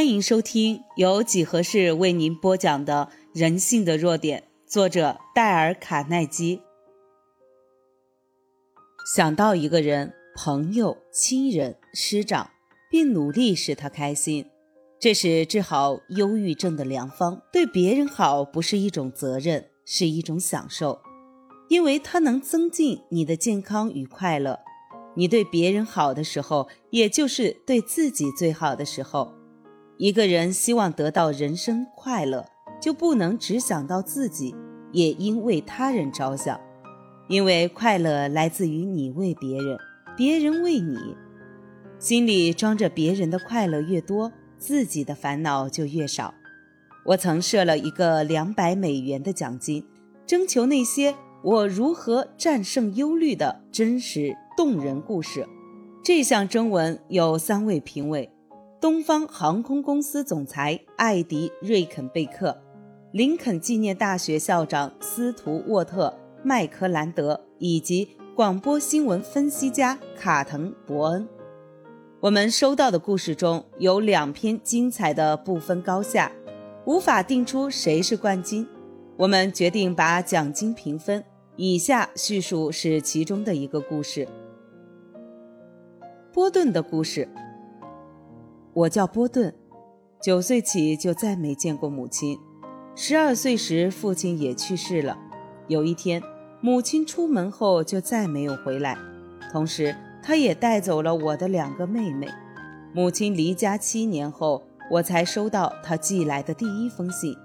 欢迎收听由几何式为您播讲的《人性的弱点》，作者戴尔·卡耐基。想到一个人、朋友、亲人、师长，并努力使他开心，这是治好忧郁症的良方。对别人好不是一种责任，是一种享受，因为它能增进你的健康与快乐。你对别人好的时候，也就是对自己最好的时候。一个人希望得到人生快乐，就不能只想到自己，也应为他人着想。因为快乐来自于你为别人，别人为你。心里装着别人的快乐越多，自己的烦恼就越少。我曾设了一个两百美元的奖金，征求那些我如何战胜忧虑的真实。动人故事，这项征文有三位评委：东方航空公司总裁艾迪·瑞肯贝克、林肯纪念大学校长斯图沃特·麦克兰德以及广播新闻分析家卡滕·伯恩。我们收到的故事中有两篇精彩的不分高下，无法定出谁是冠军。我们决定把奖金平分。以下叙述是其中的一个故事。波顿的故事。我叫波顿，九岁起就再没见过母亲。十二岁时，父亲也去世了。有一天，母亲出门后就再没有回来，同时，她也带走了我的两个妹妹。母亲离家七年后，我才收到她寄来的第一封信。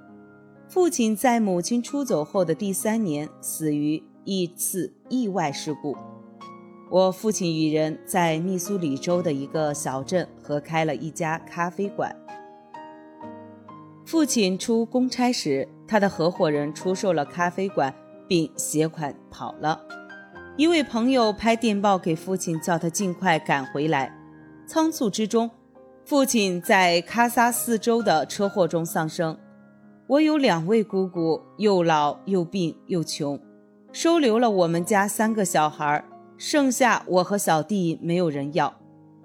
父亲在母亲出走后的第三年，死于一次意外事故。我父亲与人在密苏里州的一个小镇合开了一家咖啡馆。父亲出公差时，他的合伙人出售了咖啡馆，并携款跑了。一位朋友拍电报给父亲，叫他尽快赶回来。仓促之中，父亲在喀萨斯州的车祸中丧生。我有两位姑姑，又老又病又穷，收留了我们家三个小孩。剩下我和小弟没有人要，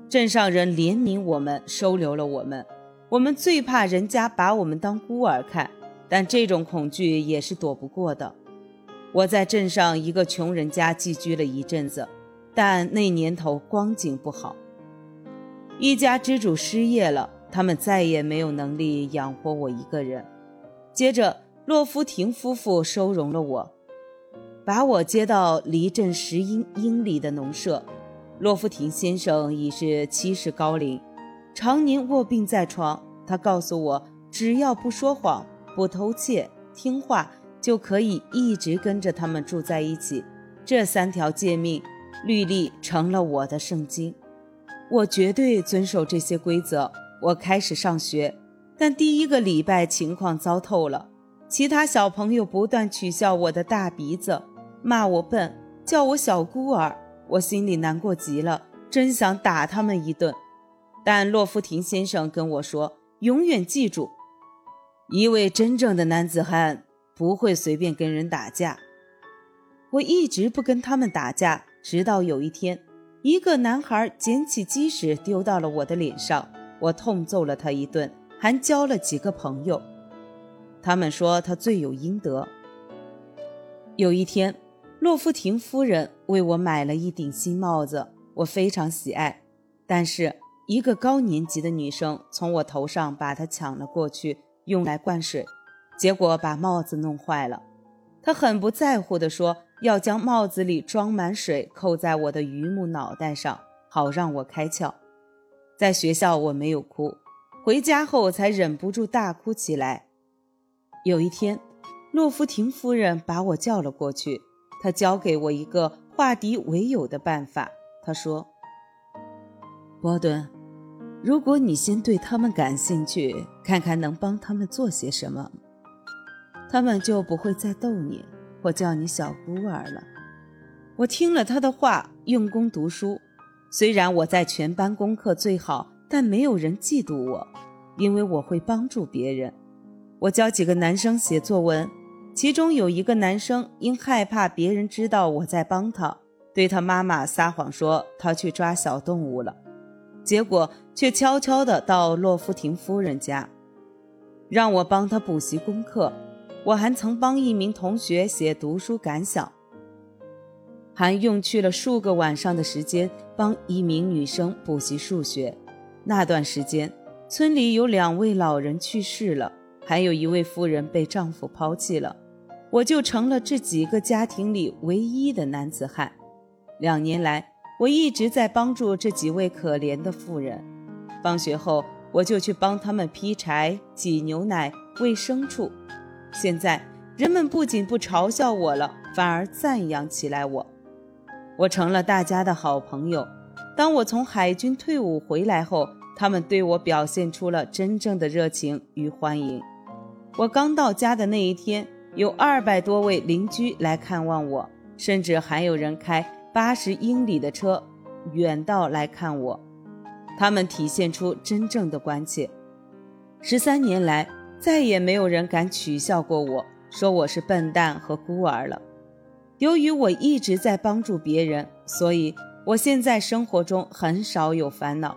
镇上人怜悯我们，收留了我们。我们最怕人家把我们当孤儿看，但这种恐惧也是躲不过的。我在镇上一个穷人家寄居了一阵子，但那年头光景不好，一家之主失业了，他们再也没有能力养活我一个人。接着，洛夫廷夫妇收容了我。把我接到离镇十英英里的农舍。洛夫廷先生已是七十高龄，常年卧病在床。他告诉我，只要不说谎、不偷窃、听话，就可以一直跟着他们住在一起。这三条诫命律例成了我的圣经。我绝对遵守这些规则。我开始上学，但第一个礼拜情况糟透了。其他小朋友不断取笑我的大鼻子。骂我笨，叫我小孤儿，我心里难过极了，真想打他们一顿。但洛夫廷先生跟我说：“永远记住，一位真正的男子汉不会随便跟人打架。”我一直不跟他们打架，直到有一天，一个男孩捡起鸡屎丢到了我的脸上，我痛揍了他一顿，还交了几个朋友。他们说他罪有应得。有一天。洛夫廷夫人为我买了一顶新帽子，我非常喜爱。但是一个高年级的女生从我头上把它抢了过去，用来灌水，结果把帽子弄坏了。她很不在乎地说要将帽子里装满水扣在我的榆木脑袋上，好让我开窍。在学校我没有哭，回家后才忍不住大哭起来。有一天，洛夫廷夫人把我叫了过去。他教给我一个化敌为友的办法。他说：“波顿，如果你先对他们感兴趣，看看能帮他们做些什么，他们就不会再逗你或叫你小孤儿了。”我听了他的话，用功读书。虽然我在全班功课最好，但没有人嫉妒我，因为我会帮助别人。我教几个男生写作文。其中有一个男生因害怕别人知道我在帮他，对他妈妈撒谎说他去抓小动物了。结果却悄悄地到洛夫廷夫人家，让我帮他补习功课。我还曾帮一名同学写读书感想，还用去了数个晚上的时间帮一名女生补习数学。那段时间，村里有两位老人去世了，还有一位夫人被丈夫抛弃了，我就成了这几个家庭里唯一的男子汉。两年来，我一直在帮助这几位可怜的妇人。放学后，我就去帮他们劈柴、挤牛奶、喂牲畜。现在，人们不仅不嘲笑我了，反而赞扬起来我。我成了大家的好朋友。当我从海军退伍回来后，他们对我表现出了真正的热情与欢迎。我刚到家的那一天，有二百多位邻居来看望我，甚至还有人开八十英里的车远道来看我。他们体现出真正的关切。十三年来。再也没有人敢取笑过我，说我是笨蛋和孤儿了。由于我一直在帮助别人，所以我现在生活中很少有烦恼。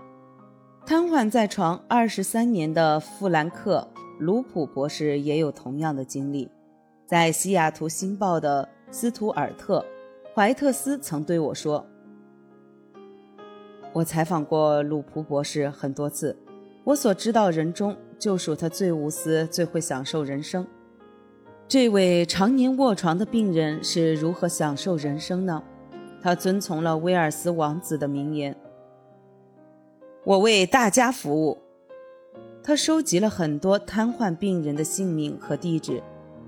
瘫痪在床二十三年的富兰克·卢普博士也有同样的经历。在西雅图星报的斯图尔特·怀特斯曾对我说：“我采访过鲁普博士很多次，我所知道人中。”就属他最无私、最会享受人生。这位常年卧床的病人是如何享受人生呢？他遵从了威尔斯王子的名言：“我为大家服务。”他收集了很多瘫痪病人的姓名和地址，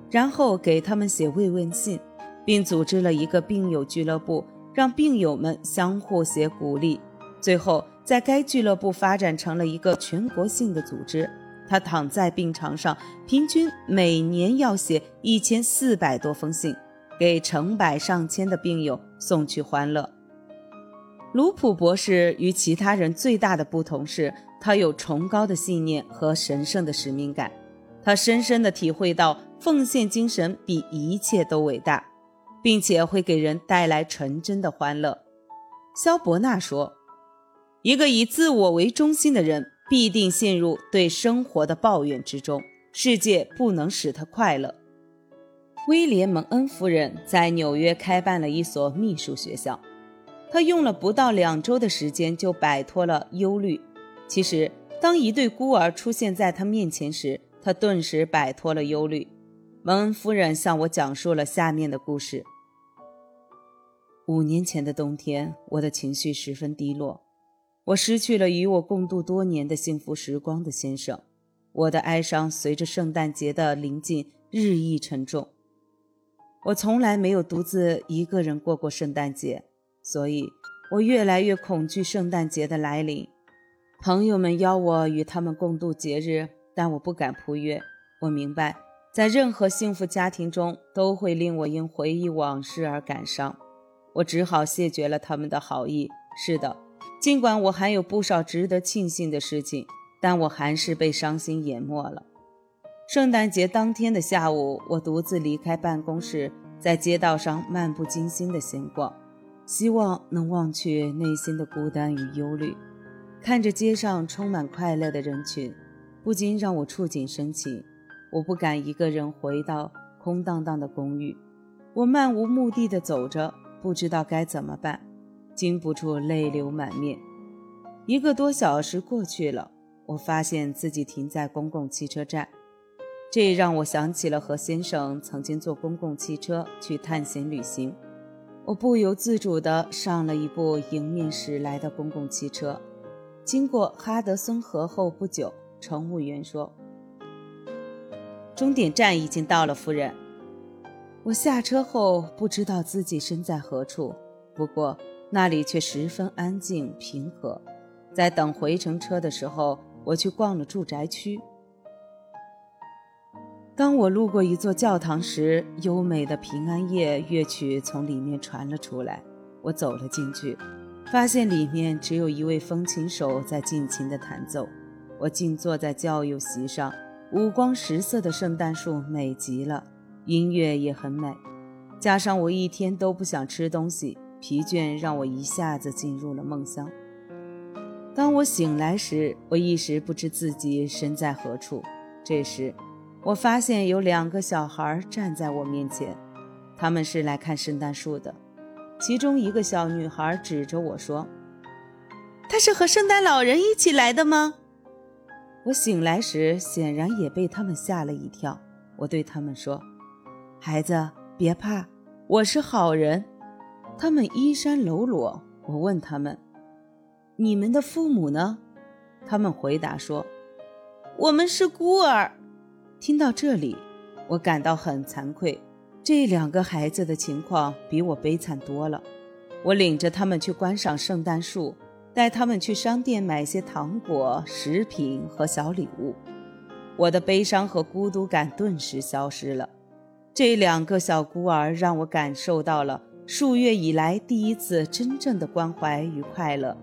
然后给他们写慰问信，并组织了一个病友俱乐部，让病友们相互写鼓励。最后，在该俱乐部发展成了一个全国性的组织。他躺在病床上，平均每年要写一千四百多封信，给成百上千的病友送去欢乐。卢普博士与其他人最大的不同是，他有崇高的信念和神圣的使命感。他深深地体会到奉献精神比一切都伟大，并且会给人带来纯真的欢乐。肖伯纳说：“一个以自我为中心的人。”必定陷入对生活的抱怨之中，世界不能使他快乐。威廉·蒙恩夫人在纽约开办了一所秘书学校，她用了不到两周的时间就摆脱了忧虑。其实，当一对孤儿出现在她面前时，她顿时摆脱了忧虑。蒙恩夫人向我讲述了下面的故事：五年前的冬天，我的情绪十分低落。我失去了与我共度多年的幸福时光的先生，我的哀伤随着圣诞节的临近日益沉重。我从来没有独自一个人过过圣诞节，所以我越来越恐惧圣诞节的来临。朋友们邀我与他们共度节日，但我不敢赴约。我明白，在任何幸福家庭中都会令我因回忆往事而感伤。我只好谢绝了他们的好意。是的。尽管我还有不少值得庆幸的事情，但我还是被伤心淹没了。圣诞节当天的下午，我独自离开办公室，在街道上漫不经心地闲逛，希望能忘却内心的孤单与忧虑。看着街上充满快乐的人群，不禁让我触景生情。我不敢一个人回到空荡荡的公寓，我漫无目的地走着，不知道该怎么办。禁不住泪流满面。一个多小时过去了，我发现自己停在公共汽车站，这让我想起了和先生曾经坐公共汽车去探险旅行。我不由自主地上了一部迎面驶来的公共汽车。经过哈德森河后不久，乘务员说：“终点站已经到了，夫人。”我下车后不知道自己身在何处，不过。那里却十分安静平和。在等回程车的时候，我去逛了住宅区。当我路过一座教堂时，优美的平安夜乐曲从里面传了出来。我走了进去，发现里面只有一位风琴手在尽情地弹奏。我静坐在教友席上，五光十色的圣诞树美极了，音乐也很美。加上我一天都不想吃东西。疲倦让我一下子进入了梦乡。当我醒来时，我一时不知自己身在何处。这时，我发现有两个小孩站在我面前，他们是来看圣诞树的。其中一个小女孩指着我说：“她是和圣诞老人一起来的吗？”我醒来时显然也被他们吓了一跳。我对他们说：“孩子，别怕，我是好人。”他们衣衫褴褛。我问他们：“你们的父母呢？”他们回答说：“我们是孤儿。”听到这里，我感到很惭愧。这两个孩子的情况比我悲惨多了。我领着他们去观赏圣诞树，带他们去商店买些糖果、食品和小礼物。我的悲伤和孤独感顿时消失了。这两个小孤儿让我感受到了数月以来第一次真正的关怀与快乐。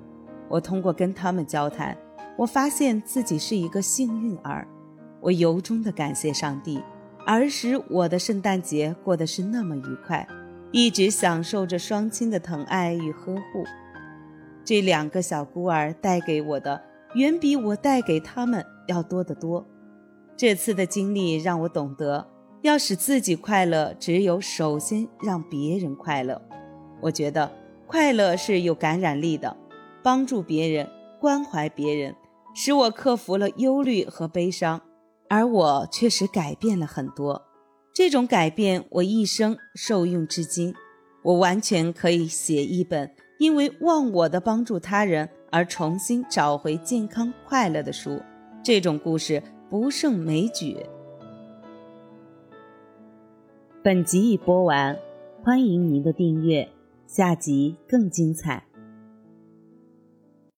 我通过跟他们交谈，我发现自己是一个幸运儿。我由衷地感谢上帝。儿时，我的圣诞节过得是那么愉快，一直享受着双亲的疼爱与呵护。这两个小孤儿带给我的，远比我带给他们要多得多。这次的经历让我懂得，要使自己快乐，只有首先让别人快乐。我觉得快乐是有感染力的，帮助别人、关怀别人，使我克服了忧虑和悲伤。而我确实改变了很多，这种改变我一生受用至今。我完全可以写一本因为忘我的帮助他人而重新找回健康快乐的书。这种故事不胜枚举。本集已播完，欢迎您的订阅，下集更精彩。